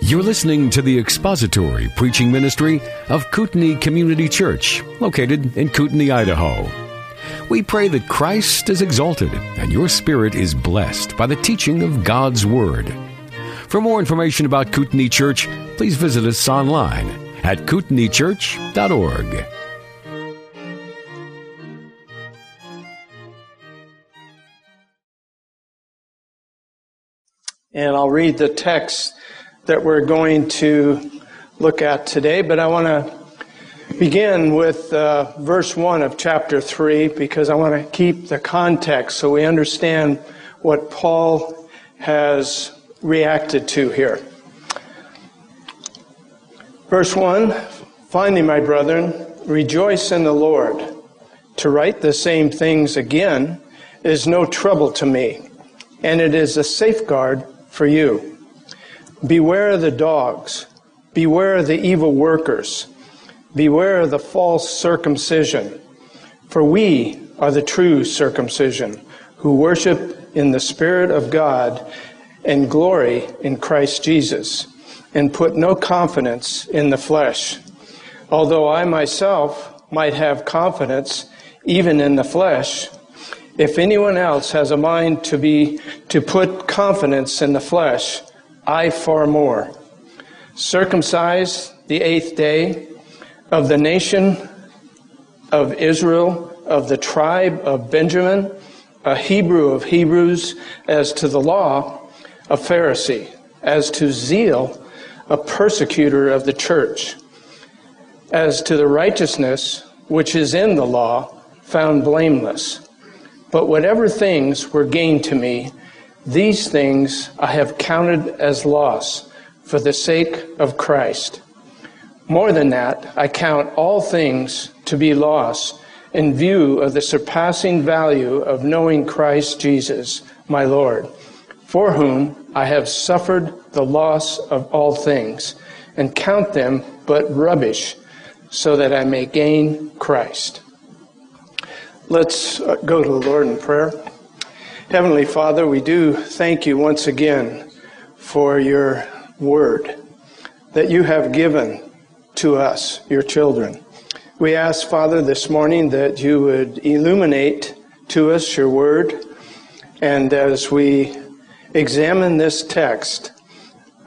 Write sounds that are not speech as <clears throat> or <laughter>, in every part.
You're listening to the expository preaching ministry of Kootenai Community Church, located in Kootenai, Idaho. We pray that Christ is exalted and your spirit is blessed by the teaching of God's Word. For more information about Kootenai Church, please visit us online at kootenaichurch.org. And I'll read the text that we're going to look at today, but I want to begin with uh, verse 1 of chapter 3 because I want to keep the context so we understand what Paul has reacted to here. Verse 1 Finally, my brethren, rejoice in the Lord. To write the same things again is no trouble to me, and it is a safeguard for you. Beware of the dogs. Beware of the evil workers. Beware of the false circumcision. For we are the true circumcision, who worship in the Spirit of God and glory in Christ Jesus, and put no confidence in the flesh. Although I myself might have confidence even in the flesh, if anyone else has a mind to be to put confidence in the flesh, I far more. Circumcised the eighth day of the nation of Israel, of the tribe of Benjamin, a Hebrew of Hebrews, as to the law, a Pharisee, as to zeal, a persecutor of the church, as to the righteousness which is in the law, found blameless. But whatever things were gained to me, these things I have counted as loss for the sake of Christ. More than that, I count all things to be loss in view of the surpassing value of knowing Christ Jesus, my Lord, for whom I have suffered the loss of all things, and count them but rubbish, so that I may gain Christ Let's uh, go to the Lord in prayer. Heavenly Father, we do thank you once again for your word that you have given to us, your children. We ask, Father, this morning that you would illuminate to us your word. And as we examine this text,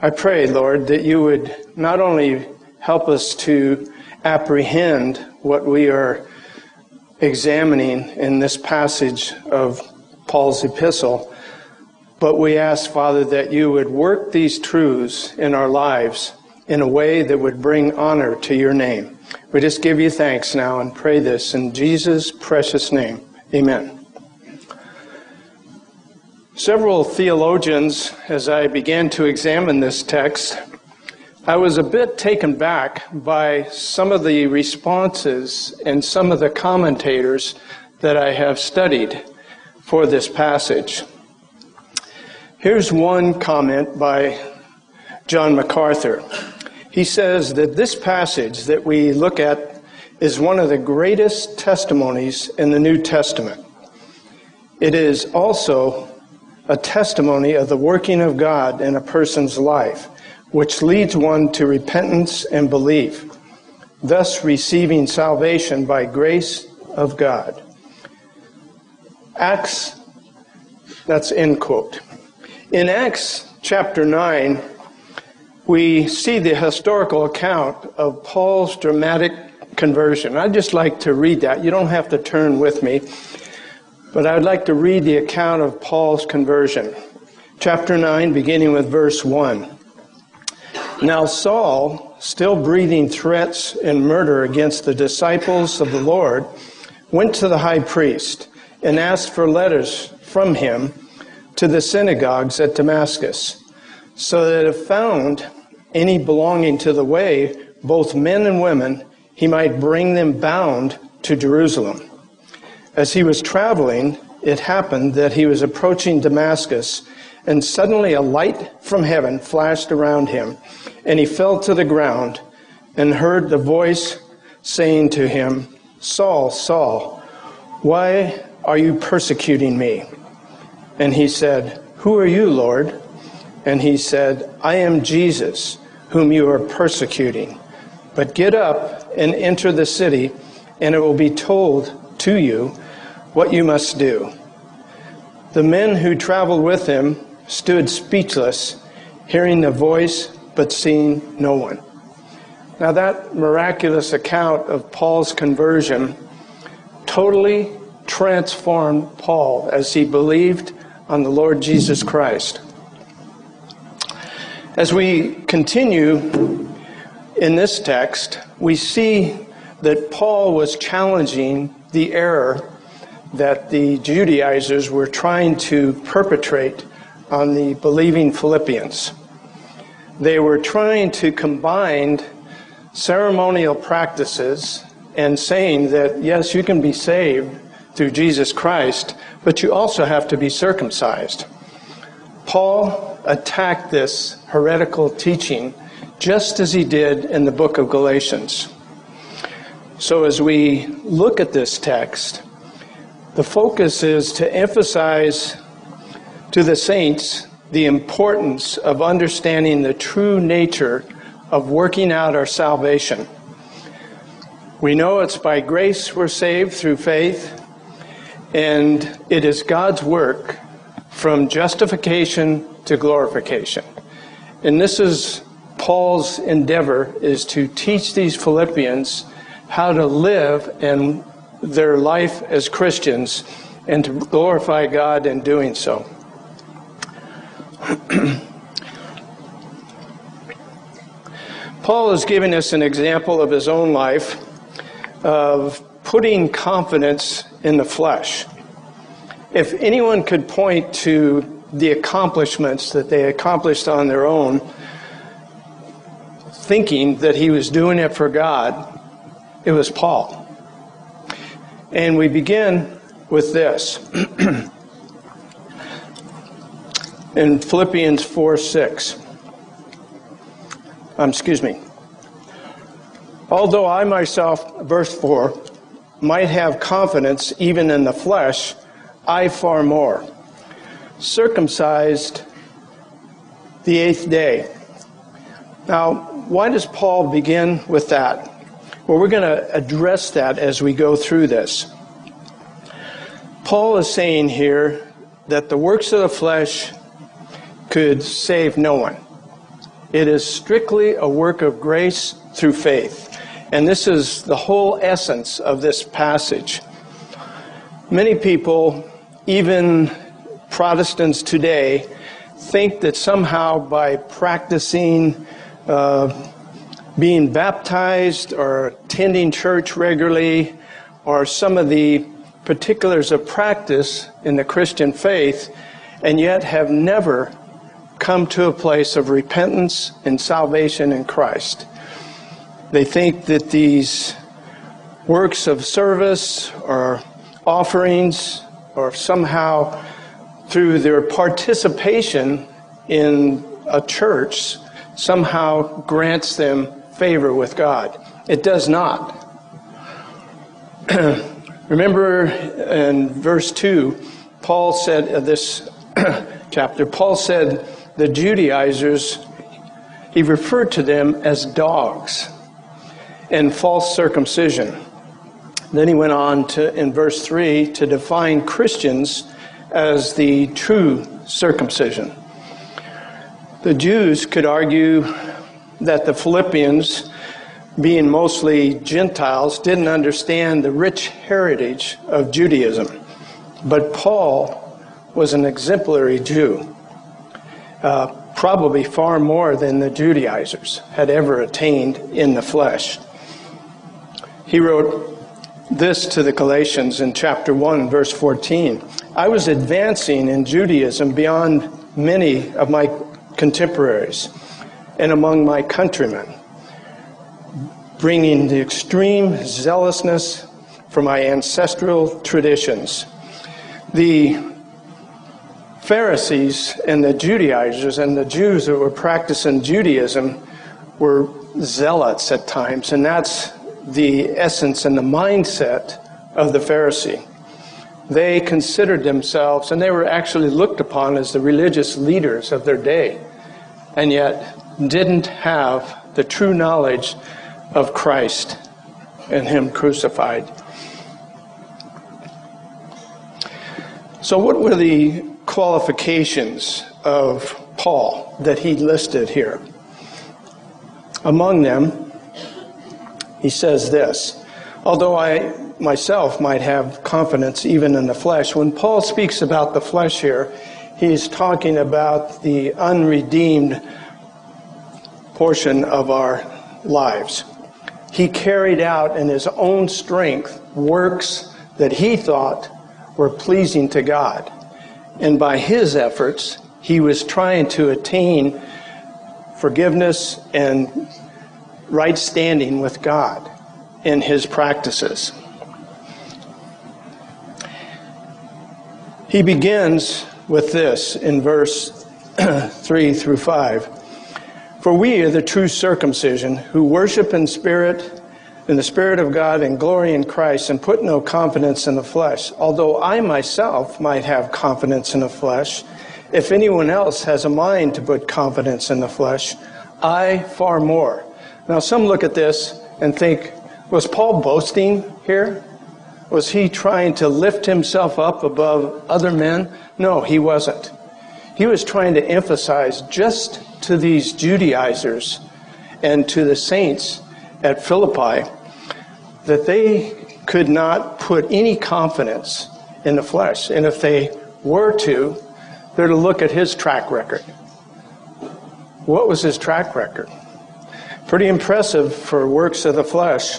I pray, Lord, that you would not only help us to apprehend what we are examining in this passage of Paul's epistle. But we ask, Father, that you would work these truths in our lives in a way that would bring honor to your name. We just give you thanks now and pray this in Jesus' precious name. Amen. Several theologians, as I began to examine this text, I was a bit taken back by some of the responses and some of the commentators that I have studied for this passage. Here's one comment by John MacArthur. He says that this passage that we look at is one of the greatest testimonies in the New Testament. It is also a testimony of the working of God in a person's life which leads one to repentance and belief, thus receiving salvation by grace of God. Acts, that's end quote. In Acts chapter 9, we see the historical account of Paul's dramatic conversion. I'd just like to read that. You don't have to turn with me, but I'd like to read the account of Paul's conversion. Chapter 9, beginning with verse 1. Now, Saul, still breathing threats and murder against the disciples of the Lord, went to the high priest and asked for letters from him to the synagogues at Damascus, so that if found any belonging to the way, both men and women, he might bring them bound to Jerusalem. As he was traveling, it happened that he was approaching Damascus and suddenly a light from heaven flashed around him, and he fell to the ground and heard the voice saying to him, Saul, Saul, why are you persecuting me? And he said, Who are you, Lord? and he said, I am Jesus, whom you are persecuting. But get up and enter the city, and it will be told to you what you must do. The men who traveled with him stood speechless, hearing the voice, but seeing no one. Now, that miraculous account of Paul's conversion totally transformed Paul as he believed on the Lord Jesus Christ. As we continue in this text, we see that Paul was challenging the error that the Judaizers were trying to perpetrate on the believing Philippians. They were trying to combine ceremonial practices and saying that, yes, you can be saved through Jesus Christ, but you also have to be circumcised. Paul attacked this heretical teaching just as he did in the book of Galatians. So, as we look at this text, the focus is to emphasize to the saints the importance of understanding the true nature of working out our salvation. We know it's by grace we're saved through faith, and it is God's work from justification to glorification. And this is Paul's endeavor is to teach these Philippians how to live and their life as Christians and to glorify God in doing so. <clears throat> Paul is giving us an example of his own life of putting confidence in the flesh. If anyone could point to the accomplishments that they accomplished on their own, thinking that he was doing it for God, it was Paul. And we begin with this. <clears throat> in Philippians 4 6. Um, excuse me. Although I myself, verse 4, might have confidence even in the flesh, I far more. Circumcised the eighth day. Now, why does Paul begin with that? Well, we're going to address that as we go through this. Paul is saying here that the works of the flesh could save no one. It is strictly a work of grace through faith. And this is the whole essence of this passage. Many people, even Protestants today, think that somehow by practicing uh, being baptized or attending church regularly or some of the particulars of practice in the Christian faith, and yet have never come to a place of repentance and salvation in Christ. They think that these works of service or offerings or somehow through their participation in a church somehow grants them favor with God. It does not. <clears throat> Remember in verse 2, Paul said, uh, this <clears throat> chapter, Paul said, the Judaizers, he referred to them as dogs and false circumcision. Then he went on to, in verse 3, to define Christians as the true circumcision. The Jews could argue that the Philippians, being mostly Gentiles, didn't understand the rich heritage of Judaism. But Paul was an exemplary Jew, uh, probably far more than the Judaizers had ever attained in the flesh. He wrote this to the Galatians in chapter 1, verse 14. I was advancing in Judaism beyond many of my contemporaries and among my countrymen, bringing the extreme zealousness for my ancestral traditions. The Pharisees and the Judaizers and the Jews that were practicing Judaism were zealots at times, and that's the essence and the mindset of the Pharisee. They considered themselves, and they were actually looked upon as the religious leaders of their day. and yet didn't have the true knowledge of Christ and Him crucified. So, what were the qualifications of Paul that he listed here? Among them, he says this Although I myself might have confidence even in the flesh, when Paul speaks about the flesh here, he's talking about the unredeemed portion of our lives. He carried out in his own strength works that he thought were pleasing to God. And by his efforts, he was trying to attain forgiveness and right standing with God in his practices. He begins with this in verse <clears throat> 3 through 5. For we are the true circumcision who worship in spirit in the spirit of God and glory in Christ and put no confidence in the flesh. Although I myself might have confidence in the flesh, if anyone else has a mind to put confidence in the flesh, I far more. Now some look at this and think, was Paul boasting here? Was he trying to lift himself up above other men? No, he wasn't. He was trying to emphasize just to these Judaizers and to the saints at Philippi that they could not put any confidence in the flesh. And if they were to, they're to look at his track record. What was his track record? Pretty impressive for works of the flesh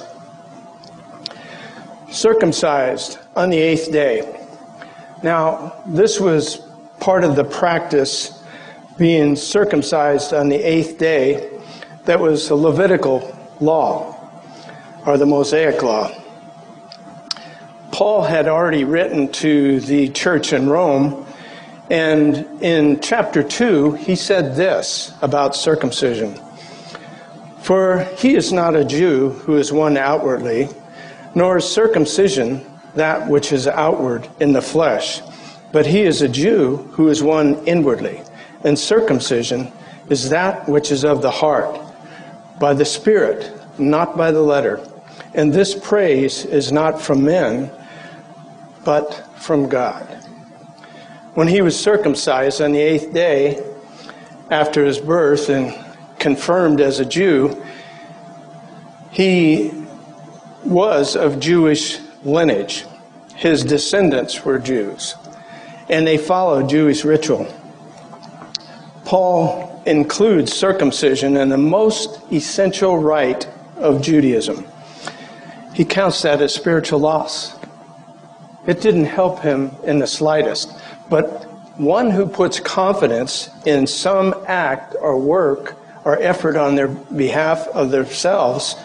circumcised on the eighth day. Now, this was part of the practice being circumcised on the eighth day that was the Levitical law or the Mosaic law. Paul had already written to the church in Rome, and in chapter 2, he said this about circumcision For he is not a Jew who is one outwardly nor is circumcision that which is outward in the flesh, but he is a Jew who is one inwardly, and circumcision is that which is of the heart, by the Spirit, not by the letter. And this praise is not from men, but from God. When he was circumcised on the eighth day after his birth and confirmed as a Jew, he was of Jewish lineage. His descendants were Jews, and they followed Jewish ritual. Paul includes circumcision in the most essential rite of Judaism. He counts that as spiritual loss. It didn't help him in the slightest, but one who puts confidence in some act or work or effort on their behalf of themselves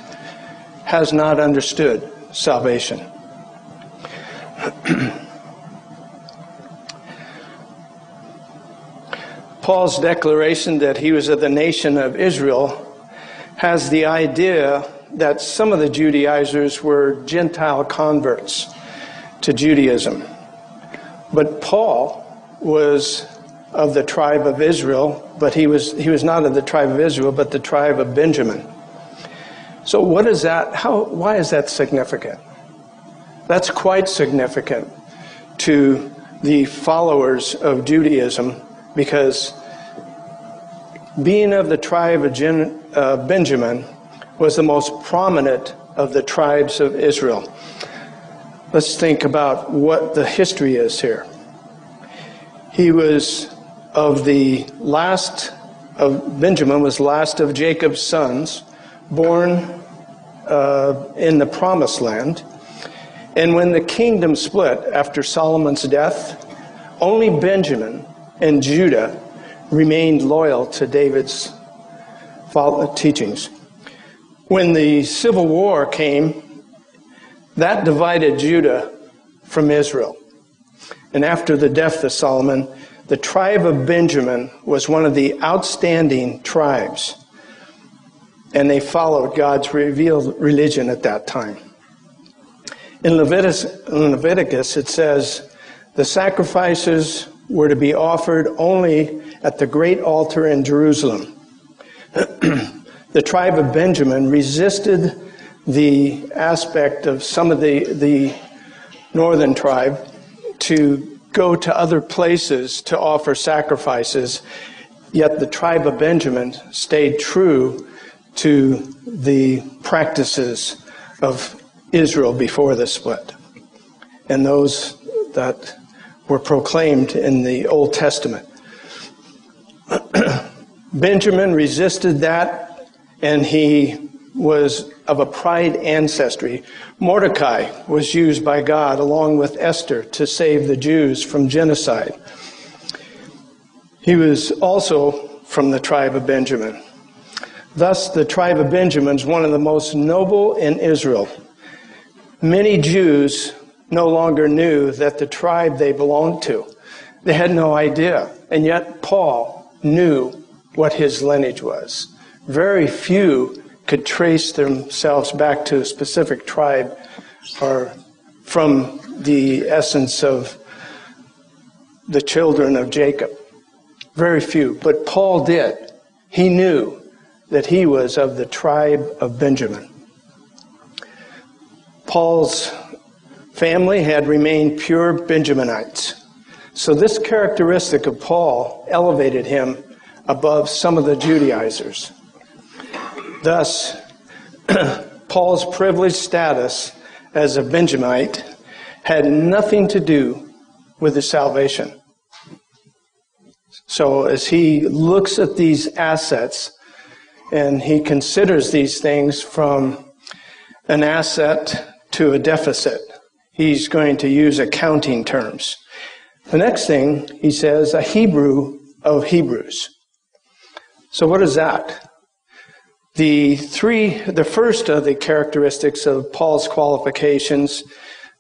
has not understood salvation. <clears throat> Paul's declaration that he was of the nation of Israel has the idea that some of the Judaizers were Gentile converts to Judaism. But Paul was of the tribe of Israel, but he was, he was not of the tribe of Israel, but the tribe of Benjamin. So, what is that? How, why is that significant? That's quite significant to the followers of Judaism because being of the tribe of Gen, uh, Benjamin was the most prominent of the tribes of Israel. Let's think about what the history is here. He was of the last of Benjamin was last of Jacob's sons born uh, in the promised land. And when the kingdom split after Solomon's death, only Benjamin and Judah remained loyal to David's teachings. When the civil war came, that divided Judah from Israel. And after the death of Solomon, the tribe of Benjamin was one of the outstanding tribes and they followed God's revealed religion at that time. In Leviticus, in Leviticus, it says the sacrifices were to be offered only at the great altar in Jerusalem. <clears throat> the tribe of Benjamin resisted the aspect of some of the, the northern tribe to go to other places to offer sacrifices, yet the tribe of Benjamin stayed true to the practices of Israel before the split and those that were proclaimed in the Old Testament. <clears throat> Benjamin resisted that and he was of a pride ancestry. Mordecai was used by God along with Esther to save the Jews from genocide. He was also from the tribe of Benjamin. Thus, the tribe of Benjamin is one of the most noble in Israel. Many Jews no longer knew that the tribe they belonged to. They had no idea. And yet, Paul knew what his lineage was. Very few could trace themselves back to a specific tribe or from the essence of the children of Jacob. Very few. But Paul did. He knew that he was of the tribe of Benjamin. Paul's family had remained pure Benjaminites. So, this characteristic of Paul elevated him above some of the Judaizers. Thus, <clears throat> Paul's privileged status as a Benjamite had nothing to do with his salvation. So, as he looks at these assets, and he considers these things from an asset to a deficit. He's going to use accounting terms. The next thing he says, a Hebrew of Hebrews. So what is that? The three, the first of the characteristics of Paul's qualifications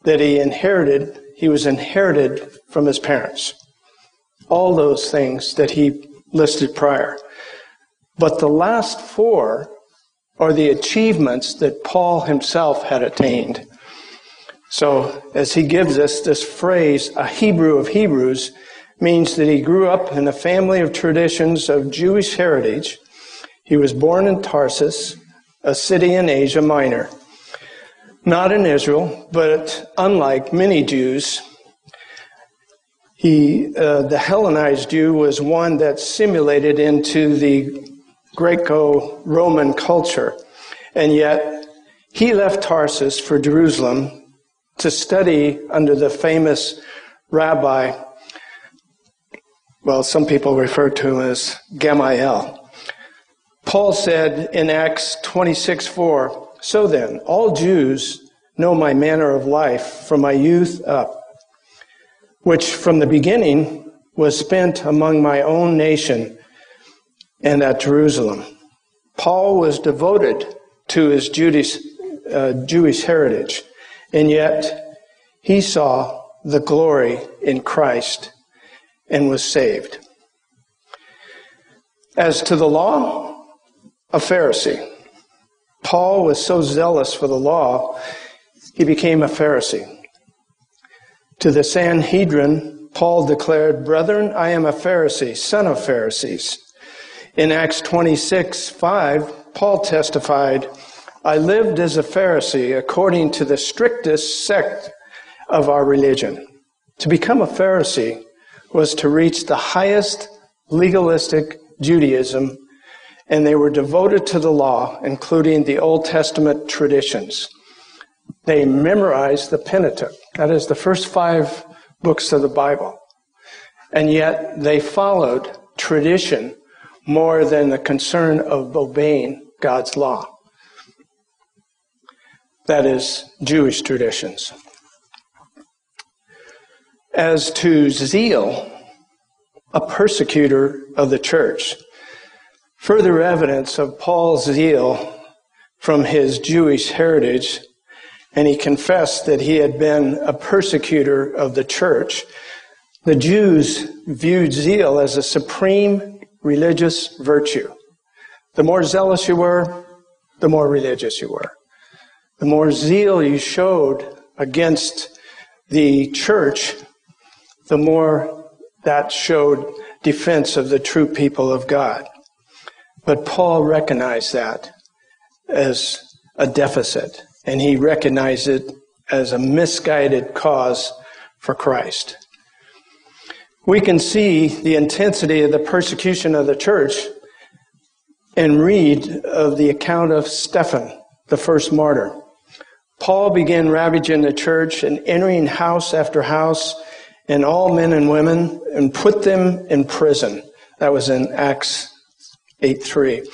that he inherited, he was inherited from his parents. All those things that he listed prior. But the last four are the achievements that Paul himself had attained. So, as he gives us this phrase, a Hebrew of Hebrews, means that he grew up in a family of traditions of Jewish heritage. He was born in Tarsus, a city in Asia Minor. Not in Israel, but unlike many Jews, he, uh, the Hellenized Jew was one that simulated into the Greco Roman culture. And yet, he left Tarsus for Jerusalem to study under the famous rabbi, well, some people refer to him as Gamaliel. Paul said in Acts 26 4, So then, all Jews know my manner of life from my youth up, which from the beginning was spent among my own nation and at Jerusalem. Paul was devoted to his Jewish, uh, Jewish heritage, and yet he saw the glory in Christ and was saved. As to the law, a Pharisee. Paul was so zealous for the law, he became a Pharisee. To the Sanhedrin, Paul declared, Brethren, I am a Pharisee, son of Pharisees. In Acts 26 5, Paul testified, I lived as a Pharisee according to the strictest sect of our religion. To become a Pharisee was to reach the highest legalistic Judaism, and they were devoted to the law, including the Old Testament traditions. They memorized the Pentateuch, that is, the first five books of the Bible. And yet they followed tradition more than the concern of obeying God's law. That is, Jewish traditions. As to zeal, a persecutor of the church, further evidence of Paul's zeal from his Jewish heritage, and he confessed that he had been a persecutor of the church. The Jews viewed zeal as a supreme religious virtue. The more zealous you were, the more religious you were. The more zeal you showed against the church, the more that showed defense of the true people of God. But Paul recognized that as a deficit, and he recognized it as a misguided cause for Christ. We can see the intensity of the persecution of the church and read of the account of Stephen, the first martyr. Paul began ravaging the church and entering house after house and all men and women and put them in prison. That was in Acts 8 3.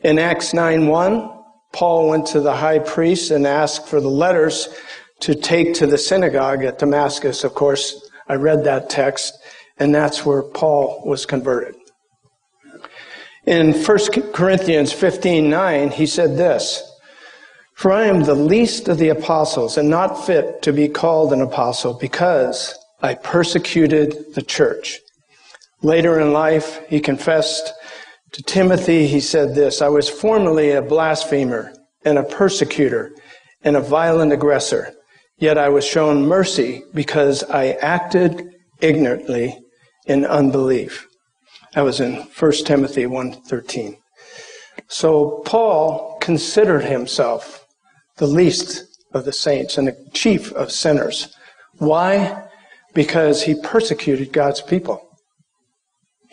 In Acts 9 1, Paul went to the high priest and asked for the letters to take to the synagogue at Damascus. Of course, I read that text and that's where Paul was converted. In 1 Corinthians 15 9, he said this For I am the least of the apostles and not fit to be called an apostle because I persecuted the church. Later in life, he confessed to Timothy, he said this I was formerly a blasphemer and a persecutor and a violent aggressor, yet I was shown mercy because I acted ignorantly in unbelief. That was in 1 Timothy 1:13. So Paul considered himself the least of the saints and the chief of sinners. Why? Because he persecuted God's people.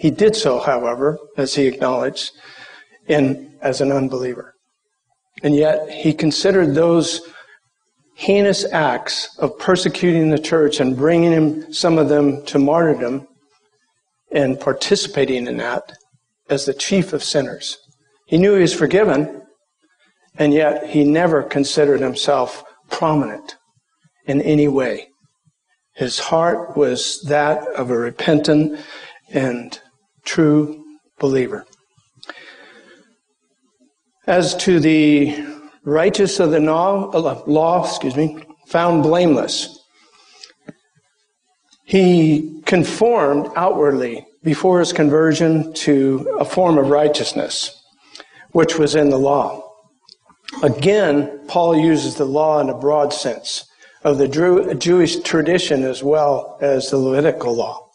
He did so, however, as he acknowledged, in as an unbeliever. And yet he considered those heinous acts of persecuting the church and bringing him, some of them to martyrdom and participating in that as the chief of sinners. He knew he was forgiven, and yet he never considered himself prominent in any way. His heart was that of a repentant and true believer. As to the righteous of the law, excuse me, found blameless. He conformed outwardly before his conversion to a form of righteousness, which was in the law. Again, Paul uses the law in a broad sense of the Jewish tradition as well as the Levitical law.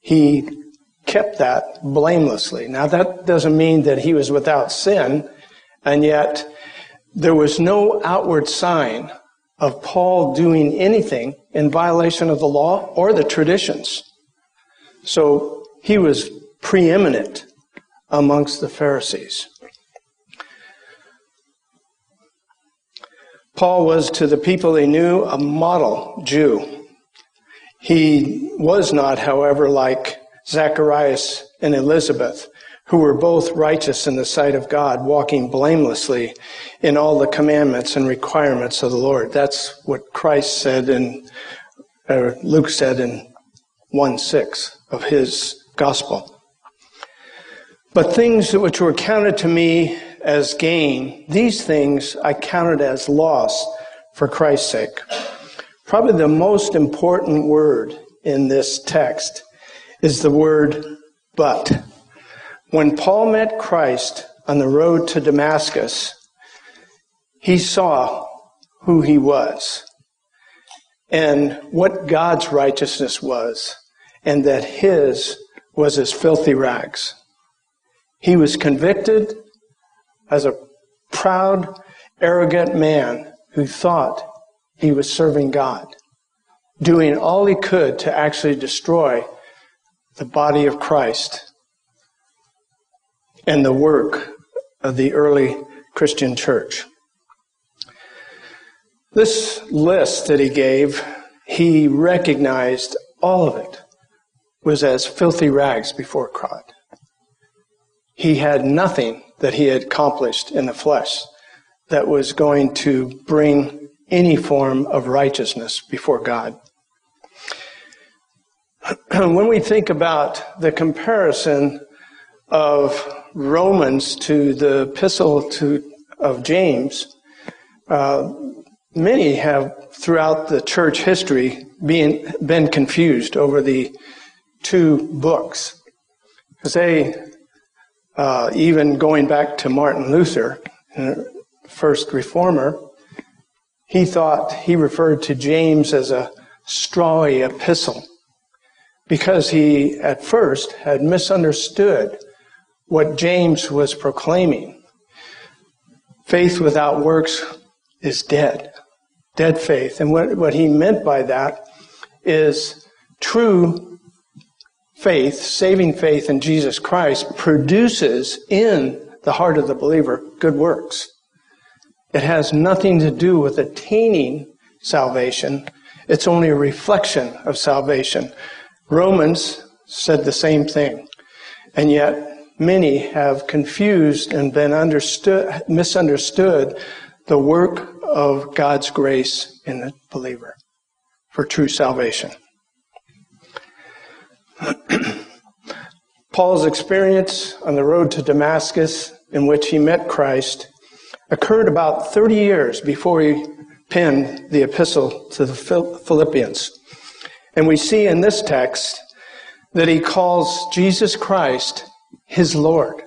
He kept that blamelessly. Now, that doesn't mean that he was without sin, and yet there was no outward sign of Paul doing anything in violation of the law or the traditions. So he was preeminent amongst the Pharisees. Paul was to the people he knew a model Jew. He was not, however, like Zacharias and Elizabeth, who were both righteous in the sight of God, walking blamelessly in all the commandments and requirements of the Lord. That's what Christ said in, or Luke said in 1 6 of his gospel. But things which were counted to me as gain, these things I counted as loss for Christ's sake. Probably the most important word in this text is the word but. When Paul met Christ on the road to Damascus, he saw who he was and what God's righteousness was, and that his was as filthy rags. He was convicted as a proud, arrogant man who thought he was serving God, doing all he could to actually destroy the body of Christ and the work of the early Christian church. This list that he gave, he recognized all of it was as filthy rags before God. He had nothing that he had accomplished in the flesh that was going to bring any form of righteousness before God. <clears throat> when we think about the comparison of Romans to the epistle to, of James, uh, many have throughout the church history been, been confused over the two books. Because they, uh, even going back to Martin Luther, first reformer, he thought he referred to James as a strawy epistle because he at first had misunderstood what James was proclaiming. Faith without works is dead. Dead faith. And what, what he meant by that is true faith, saving faith in Jesus Christ, produces in the heart of the believer good works. It has nothing to do with attaining salvation. It's only a reflection of salvation. Romans said the same thing. And yet, many have confused and been understood, misunderstood the work of God's grace in the believer for true salvation. <clears throat> Paul's experience on the road to Damascus, in which he met Christ, occurred about 30 years before he penned the epistle to the Philippians. And we see in this text that he calls Jesus Christ his Lord.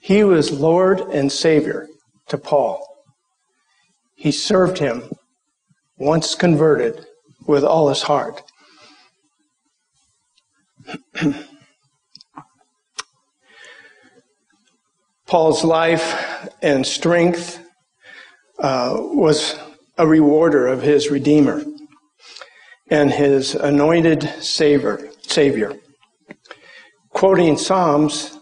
He was Lord and Savior to Paul. He served him, once converted, with all his heart. <clears throat> Paul's life and strength uh, was a rewarder of his Redeemer and his anointed Savior. Savior. Quoting Psalms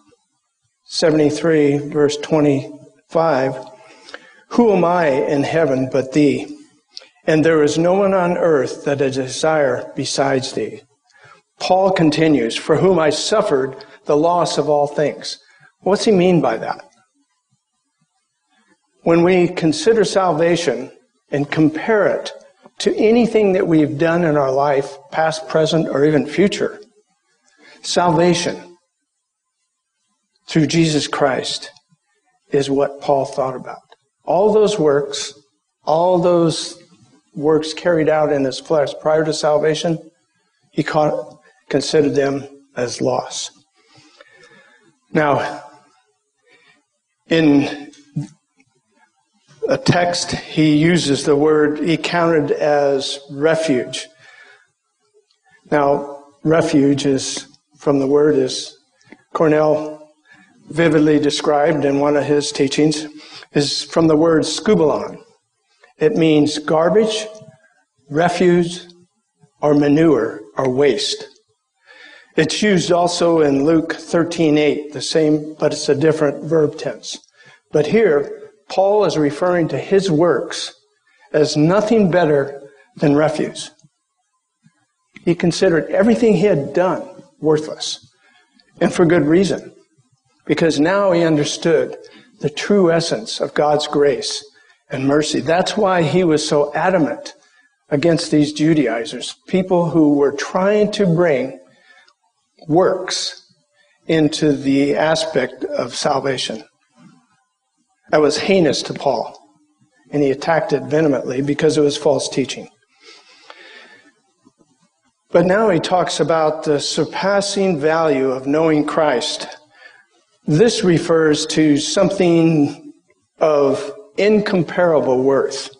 73, verse 25 Who am I in heaven but thee? And there is no one on earth that I desire besides thee. Paul continues, For whom I suffered the loss of all things. What's he mean by that? When we consider salvation and compare it to anything that we've done in our life, past, present, or even future, salvation through Jesus Christ is what Paul thought about. All those works, all those works carried out in his flesh prior to salvation, he considered them as loss. Now, in a text, he uses the word, he counted as refuge. Now, refuge is from the word is Cornell vividly described in one of his teachings is from the word skubalon. It means garbage, refuse, or manure or waste. It's used also in Luke 13:8, the same, but it's a different verb tense. But here, Paul is referring to his works as nothing better than refuse. He considered everything he had done worthless, and for good reason, because now he understood the true essence of God's grace and mercy. That's why he was so adamant against these Judaizers, people who were trying to bring works into the aspect of salvation. That was heinous to Paul, and he attacked it vehemently because it was false teaching. But now he talks about the surpassing value of knowing Christ. This refers to something of incomparable worth.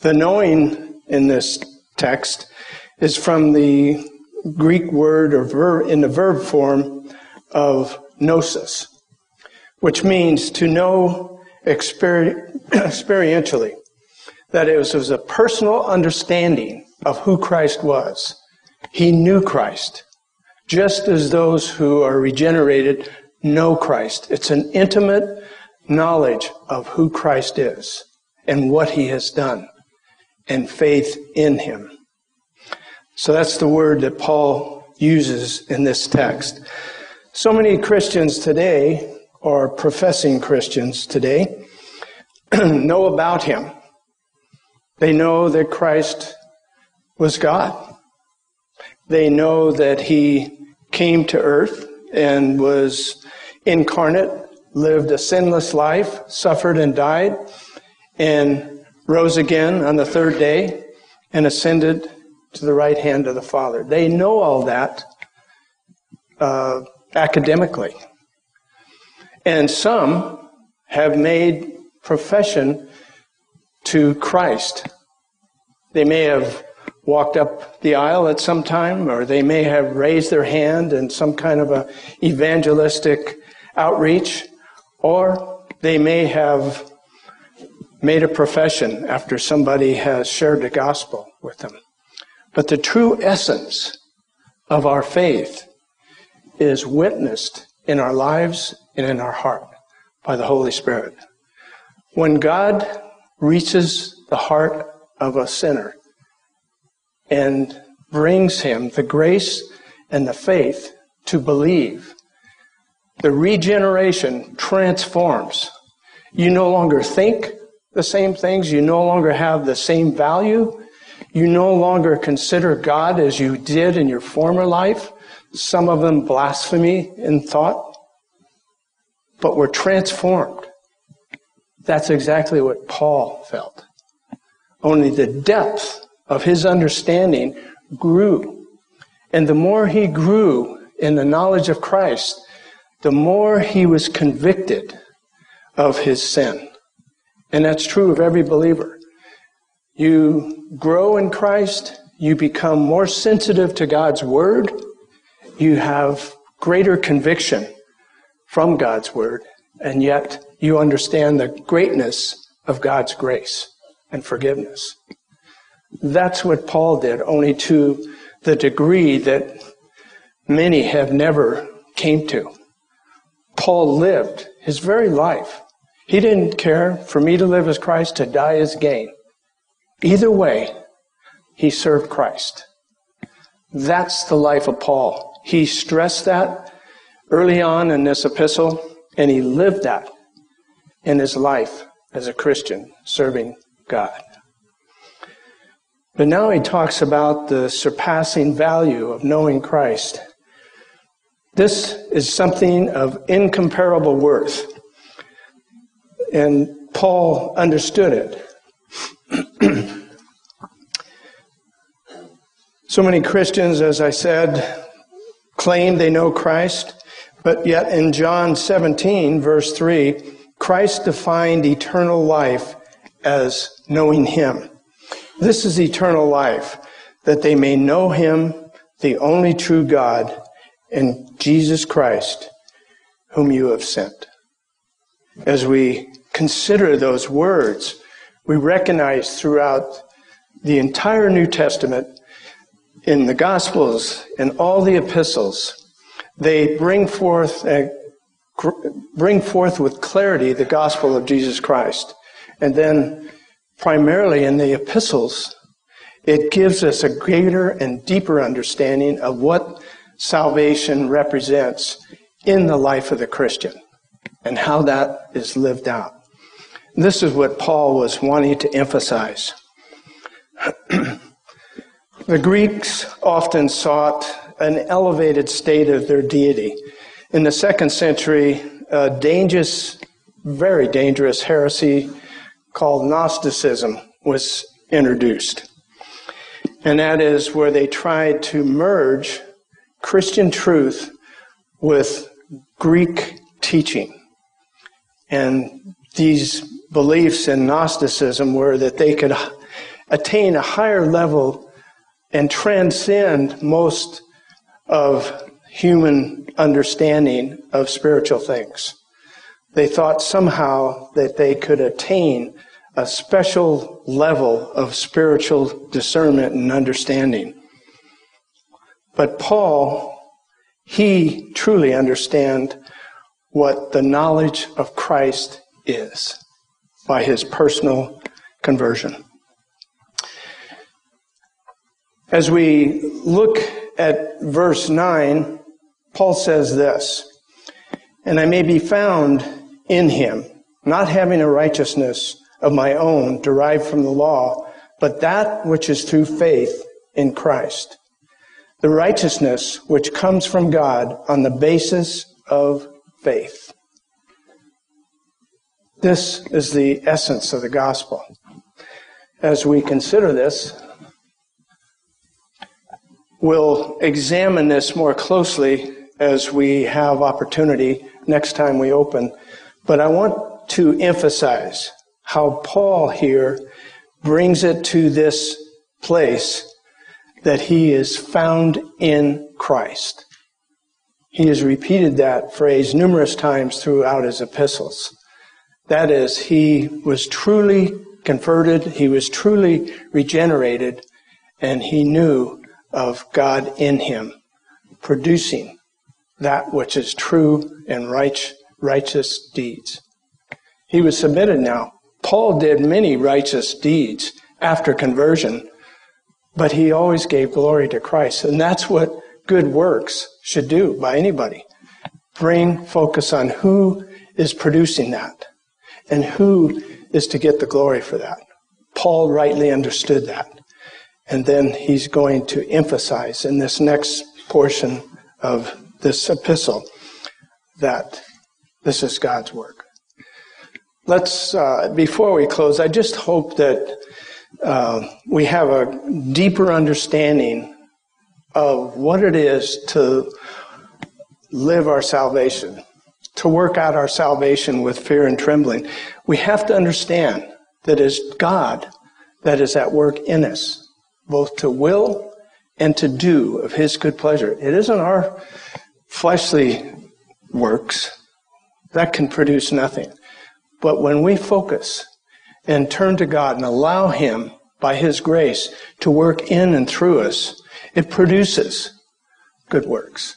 The knowing in this text is from the Greek word or verb in the verb form of gnosis which means to know exper- <clears throat> experientially. That it was, it was a personal understanding of who Christ was. He knew Christ, just as those who are regenerated know Christ. It's an intimate knowledge of who Christ is and what he has done and faith in him. So that's the word that Paul uses in this text. So many Christians today or professing Christians today <clears throat> know about him. They know that Christ was God. They know that he came to earth and was incarnate, lived a sinless life, suffered and died, and rose again on the third day and ascended to the right hand of the Father. They know all that uh, academically. And some have made profession to Christ. They may have walked up the aisle at some time, or they may have raised their hand in some kind of a evangelistic outreach, or they may have made a profession after somebody has shared the gospel with them. But the true essence of our faith is witnessed in our lives and in our heart by the Holy Spirit. When God reaches the heart of a sinner and brings him the grace and the faith to believe, the regeneration transforms. You no longer think the same things. You no longer have the same value. You no longer consider God as you did in your former life. Some of them blasphemy in thought. But we're transformed. That's exactly what Paul felt. Only the depth of his understanding grew. And the more he grew in the knowledge of Christ, the more he was convicted of his sin. And that's true of every believer. You grow in Christ, you become more sensitive to God's word, you have greater conviction from God's word, and yet you understand the greatness of God's grace and forgiveness. That's what Paul did, only to the degree that many have never came to. Paul lived his very life. He didn't care for me to live as Christ, to die as gain. Either way, he served Christ. That's the life of Paul. He stressed that early on in this epistle, and he lived that in his life as a Christian, serving God. But now he talks about the surpassing value of knowing Christ. This is something of incomparable worth. And Paul understood it. <clears throat> so many Christians, as I said, claim they know Christ, but yet in John 17, verse 3, Christ defined eternal life as knowing Him. This is eternal life, that they may know Him, the only true God, and Jesus Christ, whom you have sent. As we consider those words, we recognize throughout the entire New Testament, in the Gospels, in all the epistles, they bring forth a bring forth with clarity the gospel of Jesus Christ. And then, primarily in the epistles, it gives us a greater and deeper understanding of what salvation represents in the life of the Christian and how that is lived out. This is what Paul was wanting to emphasize. <clears throat> the Greeks often sought an elevated state of their deity. In the second century, a dangerous, very dangerous heresy called Gnosticism was introduced. And that is where they tried to merge Christian truth with Greek teaching. And these beliefs in Gnosticism were that they could attain a higher level and transcend most of human understanding of spiritual things. They thought somehow that they could attain a special level of spiritual discernment and understanding. But Paul, he truly understand what the knowledge of Christ is by his personal conversion. As we look at verse 9, Paul says this, and I may be found in him, not having a righteousness of my own derived from the law, but that which is through faith in Christ. The righteousness which comes from God on the basis of faith. This is the essence of the gospel. As we consider this, we'll examine this more closely as we have opportunity next time we open. But I want to emphasize how Paul here brings it to this place that he is found in Christ. He has repeated that phrase numerous times throughout his epistles. That is, he was truly converted, he was truly regenerated, and he knew of God in him, producing that which is true and right, righteous deeds. He was submitted now. Paul did many righteous deeds after conversion, but he always gave glory to Christ. And that's what good works should do by anybody. Bring focus on who is producing that and who is to get the glory for that. Paul rightly understood that. And then he's going to emphasize in this next portion of this epistle that this is God's work. Let's, uh, before we close, I just hope that uh, we have a deeper understanding of what it is to live our salvation, to work out our salvation with fear and trembling. We have to understand that it's God that is at work in us both to will and to do of His good pleasure. It isn't our fleshly works that can produce nothing. But when we focus and turn to God and allow Him, by His grace, to work in and through us, it produces good works.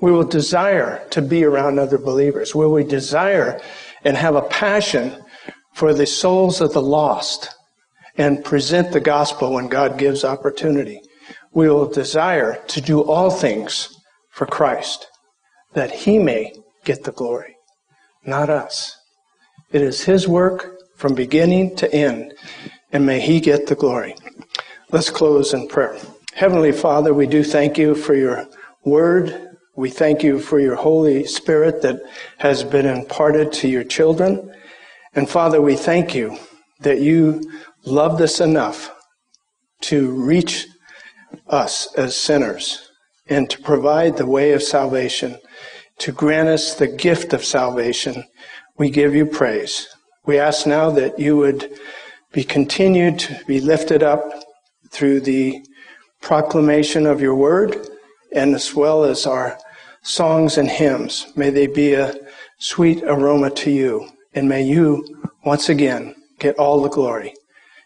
We will desire to be around other believers. Will we desire and have a passion for the souls of the lost and present the gospel when God gives opportunity. We will desire to do all things for Christ, that He may get the glory, not us. It is His work from beginning to end, and may He get the glory. Let's close in prayer. Heavenly Father, we do thank you for your word. We thank you for your Holy Spirit that has been imparted to your children. And Father, we thank you that you loved us enough to reach us as sinners and to provide the way of salvation, to grant us the gift of salvation, we give you praise. We ask now that you would be continued to be lifted up through the proclamation of your word and as well as our songs and hymns. May they be a sweet aroma to you. And may you once again get all the glory.